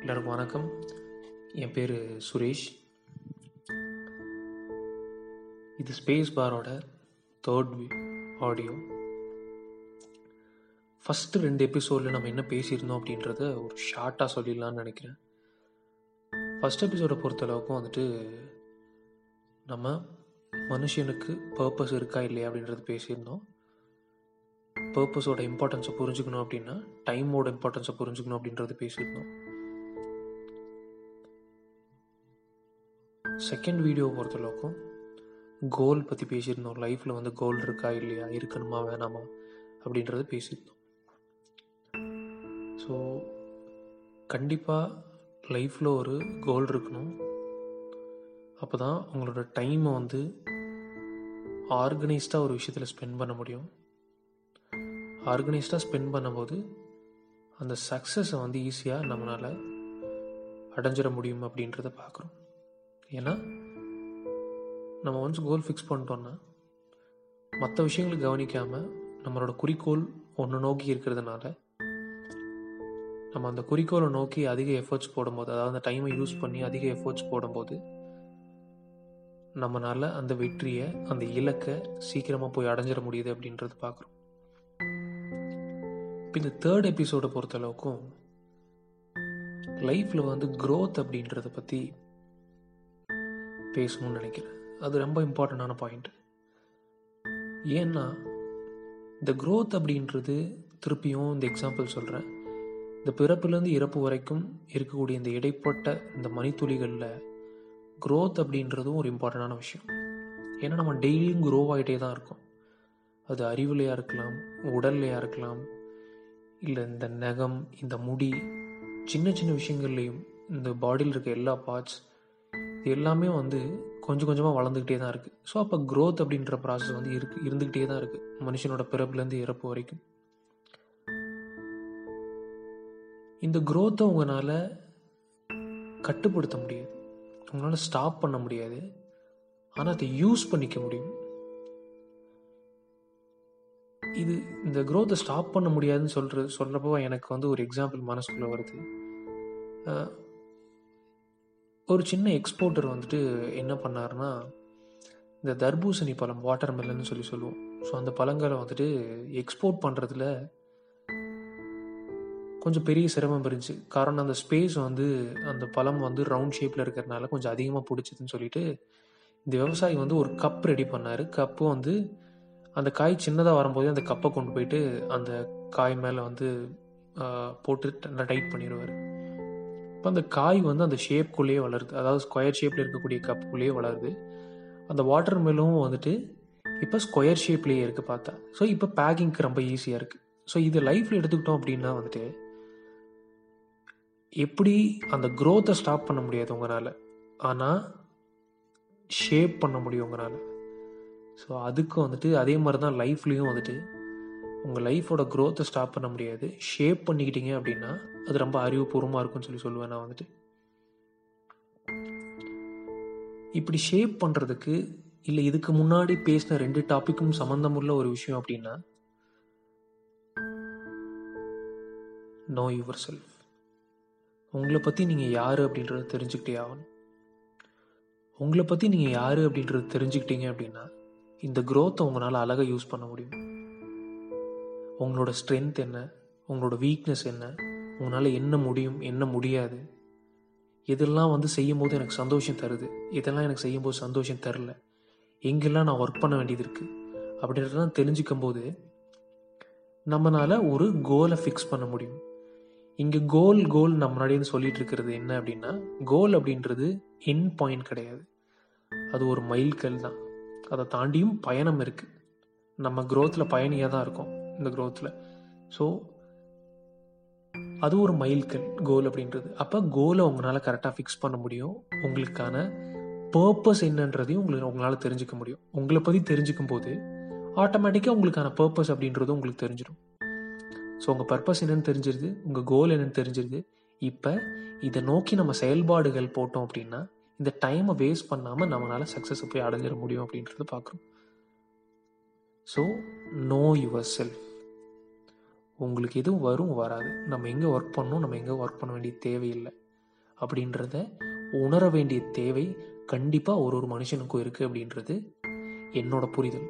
எல்லாருக்கும் வணக்கம். என் பேர் சுரேஷ். இது ஸ்பேஸ் பாரோட தேர்ட் ஆடியோ ஃபஸ்ட்டு ரெண்டு எபிசோடில் நம்ம என்ன பேசியிருந்தோம் அப்படின்றத ஒரு ஷார்ட்டாக சொல்லிடலான்னு நினைக்கிறேன். ஃபஸ்ட் எபிசோடை பொறுத்தளவுக்கும் வந்துட்டு நம்ம மனுஷனுக்கு பர்பஸ் இருக்கா இல்லையா அப்படின்றது பேசியிருந்தோம். பர்பஸோட இம்பார்ட்டன்ஸை புரிஞ்சுக்கணும் அப்படின்னா டைமோட இம்பார்ட்டன்ஸை புரிஞ்சுக்கணும் அப்படின்றது பேசியிருந்தோம். செகண்ட் வீடியோ பொறுத்தளவுக்கும் கோல் பற்றி பேசியிருந்தோம். லைஃப்பில் வந்து கோல் இருக்கா இல்லையா? இருக்கணுமா வேணாமா? அப்படின்றத பேசியிருந்தோம். ஸோ கண்டிப்பாக லைஃப்பில் ஒரு கோல் இருக்கணும். அப்போ தான் உங்களோட டைமை வந்து ஆர்கனைஸ்டாக ஒரு விஷயத்தில் ஸ்பெண்ட் பண்ண முடியும். ஆர்கனைஸ்டாக ஸ்பெண்ட் பண்ணும்போது அந்த சக்ஸஸை வந்து ஈஸியாக நம்மளால் அடைஞ்சிட முடியும் அப்படின்றத பார்க்குறோம் ஏன்னா நம்ம ஒன்ஸ் கோல் ஃபிக்ஸ் பண்ணிட்டோன்னா மற்ற விஷயங்களை கவனிக்காமல் நம்மளோட குறிக்கோள் ஒன்று நோக்கி இருக்கிறதுனால நம்ம அந்த குறிக்கோளை நோக்கி அதிக எஃபர்ட்ஸ் போடும்போது அதாவது அந்த டைமை யூஸ் பண்ணி அதிக எஃபர்ட்ஸ் போடும்போது நம்மளால் அந்த வெற்றியை அந்த இலக்கை சீக்கிரமாக போய் அடைஞ்சிட முடியுது அப்படின்றது பார்க்குறோம். இப்போ இந்த தேர்ட் எபிசோடை பொறுத்தளவுக்கும் லைஃப்பில் வந்து க்ரோத் அப்படின்றத பற்றி பேசணும்னு நினைக்கிறேன். அது ரொம்ப இம்பார்ட்டண்டான பாயிண்ட் ஏன்னா இந்த க்ரோத் அப்படின்றது திருப்பியும் இந்த எக்ஸாம்பிள் சொல்கிறேன் இந்த பிறப்புலேருந்து இறப்பு வரைக்கும் இருக்கக்கூடிய இந்த இடைப்பட்ட இந்த மணித்துளிகளில் க்ரோத் அப்படின்றதும் ஒரு இம்பார்ட்டண்டான விஷயம். ஏன்னா நம்ம டெய்லியும் க்ரோ ஆகிட்டே தான் இருக்கோம். அது அறிவுலையாக இருக்கலாம் உடல்லையாக இருக்கலாம் இல்லை இந்த நகம் இந்த முடி சின்ன சின்ன விஷயங்கள்லையும் இந்த பாடியில் இருக்க எல்லா பார்ட்ஸ் இது எல்லாமே வந்து கொஞ்சம் கொஞ்சமாக வளர்ந்துக்கிட்டே தான் இருக்குது ஸோ அப்போ க்ரோத் அப்படின்ற ப்ராசஸ் வந்து இருக்கு இருந்துக்கிட்டே தான் இருக்குது மனுஷனோட பிறப்புலேருந்து இறப்பு வரைக்கும். இந்த க்ரோத்தை உங்களால் கட்டுப்படுத்த முடியாது. உங்களால் ஸ்டாப் பண்ண முடியாது. ஆனால் அதை யூஸ் பண்ணிக்க முடியும். இது இந்த க்ரோத்தை ஸ்டாப் பண்ண முடியாதுன்னு சொல்கிற சொல்கிறப்போ எனக்கு வந்து ஒரு எக்ஸாம்பிள் மனசுக்குள்ளே வருது. ஒரு சின்ன எக்ஸ்போர்ட்டர் வந்துட்டு என்ன பண்ணார்னா இந்த தர்பூசணி பழம் வாட்டர் மெலன்னு சொல்லி சொல்லுவோம். ஸோ அந்த பழங்களை வந்துட்டு எக்ஸ்போர்ட் பண்ணுறதுல கொஞ்சம் பெரிய சிரமம் இருந்துச்சு. காரணம் அந்த ஸ்பேஸ் வந்து அந்த பழம் வந்து ரவுண்ட் ஷேப்பில் இருக்கிறதுனால கொஞ்சம் அதிகமாக பிடிச்சதுன்னு சொல்லிட்டு இந்த விவசாயி வந்து ஒரு கப் ரெடி பண்ணார். கப்பு வந்து அந்த காய் சின்னதாக வரும்போதே அந்த கப்பை கொண்டு போயிட்டு அந்த காய் மேலே வந்து போட்டு டைட் பண்ணிடுவார் இப்போ அந்த காய் வந்து அந்த ஷேப்குள்ளேயே வளருது. அதாவது ஸ்கொயர் ஷேப்பில் இருக்கக்கூடிய கப்புக்குள்ளேயே வளருது. அந்த வாட்டர் மெலும் வந்துட்டு இப்போ ஸ்கொயர் ஷேப்லேயே இருக்குது பார்த்தா. ஸோ இப்போ பேக்கிங்க்கு ரொம்ப ஈஸியாக இருக்குது ஸோ இது லைஃப்பில் எடுத்துக்கிட்டோம் அப்படின்னா வந்துட்டு எப்படி அந்த க்ரோத்தை ஸ்டாப் பண்ண முடியாது உங்களால். ஆனால் ஷேப் பண்ண முடியும் உங்களால். ஸோ அதுக்கு வந்துட்டு அதே மாதிரி தான் லைஃப்லேயும் வந்துட்டு உங்கள் லைஃபோட க்ரோத்தை ஸ்டாப் பண்ண முடியாது. ஷேப் பண்ணிக்கிட்டீங்க அப்படின்னா அது ரொம்ப அறிவுபூர்வமாக இருக்கும்னு சொல்லி சொல்லுவேன் நான் வந்துட்டு. இப்படி ஷேப் பண்ணுறதுக்கு இல்லை இதுக்கு முன்னாடி பேசின ரெண்டு டாப்பிக்கும் சம்மந்தமுள்ள ஒரு விஷயம் அப்படின்னா நோ யுவர் செல்ஃப் உங்களை பற்றி நீங்கள் யார் அப்படின்றத தெரிஞ்சுக்கிட்டே ஆகணும். உங்களை பற்றி நீங்கள் யார் அப்படின்றத தெரிஞ்சுக்கிட்டீங்க அப்படின்னா இந்த க்ரோத்தை உங்களால் அழகாக யூஸ் பண்ண முடியும். உங்களோட ஸ்ட்ரென்த் என்ன? உங்களோட வீக்னஸ் என்ன? உங்களால் என்ன முடியும் என்ன முடியாது? இதெல்லாம் வந்து செய்யும்போது எனக்கு சந்தோஷம் தருது. இதெல்லாம் எனக்கு செய்யும்போது சந்தோஷம் தரல. எங்கெல்லாம் நான் ஒர்க் பண்ண வேண்டியது இருக்குது அப்படின்றதெல்லாம் தெரிஞ்சுக்கும் போது நம்மளால் ஒரு கோலை ஃபிக்ஸ் பண்ண முடியும். இங்கே கோல் கோல் நம்ம முன்னாடியே சொல்லிட்டு இருக்கிறது என்ன அப்படின்னா கோல் அப்படின்றது என் பாயிண்ட் கிடையாது. அது ஒரு மைல்கல் தான். அதை தாண்டியும் பயணம் இருக்குது நம்ம க்ரோத்தில் பயணியாக தான் இருக்கோம். இந்த க்ரோத்தில் ஸோ அது ஒரு மைல்கல் கோல் அப்படின்றது. அப்போ கோலை உங்களால் கரெக்டாக ஃபிக்ஸ் பண்ண முடியும். உங்களுக்கான பர்பஸ் என்னன்றதையும் உங்களுக்கு உங்களால் தெரிஞ்சுக்க முடியும். உங்களை பற்றி தெரிஞ்சுக்கும் போது ஆட்டோமேட்டிக்காக உங்களுக்கான பர்பஸ் அப்படின்றதும் உங்களுக்கு தெரிஞ்சிடும் ஸோ உங்கள் பர்பஸ் என்னென்னு தெரிஞ்சிருது உங்கள் கோல் என்னன்னு தெரிஞ்சிருது. இப்போ இதை நோக்கி நம்ம செயல்பாடுகள் போட்டோம் அப்படின்னா இந்த டைமை வேஸ்ட் பண்ணாமல் நம்மளால் சக்ஸஸை போய் அடைஞ்சிட முடியும் அப்படின்றத பார்க்குறோம் ஸோ நோ யுவர் செல்ஃப் உங்களுக்கு எதுவும் வரும் வராது. நம்ம எங்கே ஒர்க் பண்ணணும் நம்ம எங்கே ஒர்க் பண்ண வேண்டிய தேவையில்லை. அப்படின்றத உணர வேண்டிய தேவை கண்டிப்பாக ஒரு ஒரு மனுஷனுக்கும் இருக்குது அப்படின்றது என்னோட புரிதல்.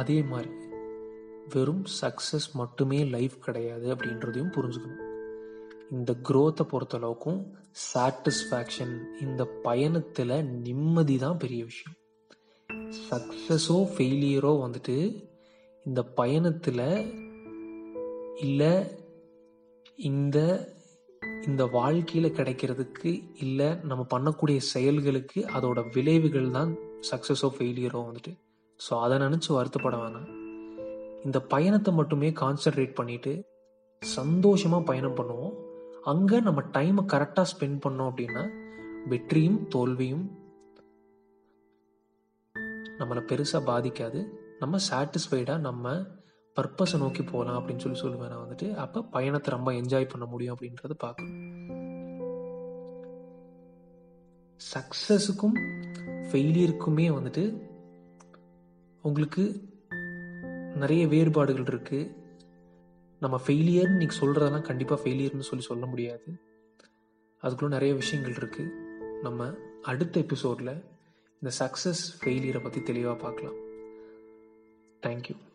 அதே மாதிரி வெறும் சக்ஸஸ் மட்டுமே லைஃப் கிடையாது அப்படின்றதையும் புரிஞ்சுக்கணும். இந்த குரோத்தை பொறுத்தளவுக்கும் சாட்டிஸ்ஃபேக்ஷன் இந்த பயணத்தில் நிம்மதி தான் பெரிய விஷயம். சக்ஸஸோ ஃபெயிலியரோ வந்துட்டு இந்த பயணத்தில் இல்லை இந்த இந்த வாழ்க்கையில் கிடைக்கிறதுக்கு இல்லை நம்ம பண்ணக்கூடிய செயல்களுக்கு அதோட விளைவுகள் தான் சக்ஸஸோ ஃபெயிலியரோ வந்துட்டு. ஸோ அதை நினச்சி வருத்தப்பட வேணாம். இந்த பயணத்தை மட்டுமே கான்சென்ட்ரேட் பண்ணிட்டு சந்தோஷமாக பயணம் பண்ணுவோம். அங்கே நம்ம டைமை கரெக்டாக ஸ்பெண்ட் பண்ணோம் அப்படின்னா வெற்றியும் தோல்வியும் நம்மளை பெருசாக பாதிக்காது. நம்ம சாட்டிஸ்ஃபைடாக நம்ம பர்பஸை நோக்கி போகலாம் அப்படின்னு சொல்லி சொல்லுவேன் நான் வந்துட்டு. அப்போ பயணத்தை ரொம்ப என்ஜாய் பண்ண முடியும் அப்படின்றத பார்க்கணும். சக்ஸஸுக்கும் ஃபெயிலியருக்குமே வந்துட்டு உங்களுக்கு நிறைய வேறுபாடுகள் இருக்குது நம்ம ஃபெயிலியர்னு இன்னைக்கு சொல்கிறதெல்லாம் கண்டிப்பாக ஃபெயிலியர்னு சொல்லி சொல்ல முடியாது. அதுக்குள்ள நிறைய விஷயங்கள் இருக்குது நம்ம அடுத்த எபிசோடில் இந்த சக்ஸஸ் ஃபெயிலியரை பற்றி தெளிவாக பார்க்கலாம். Thank you.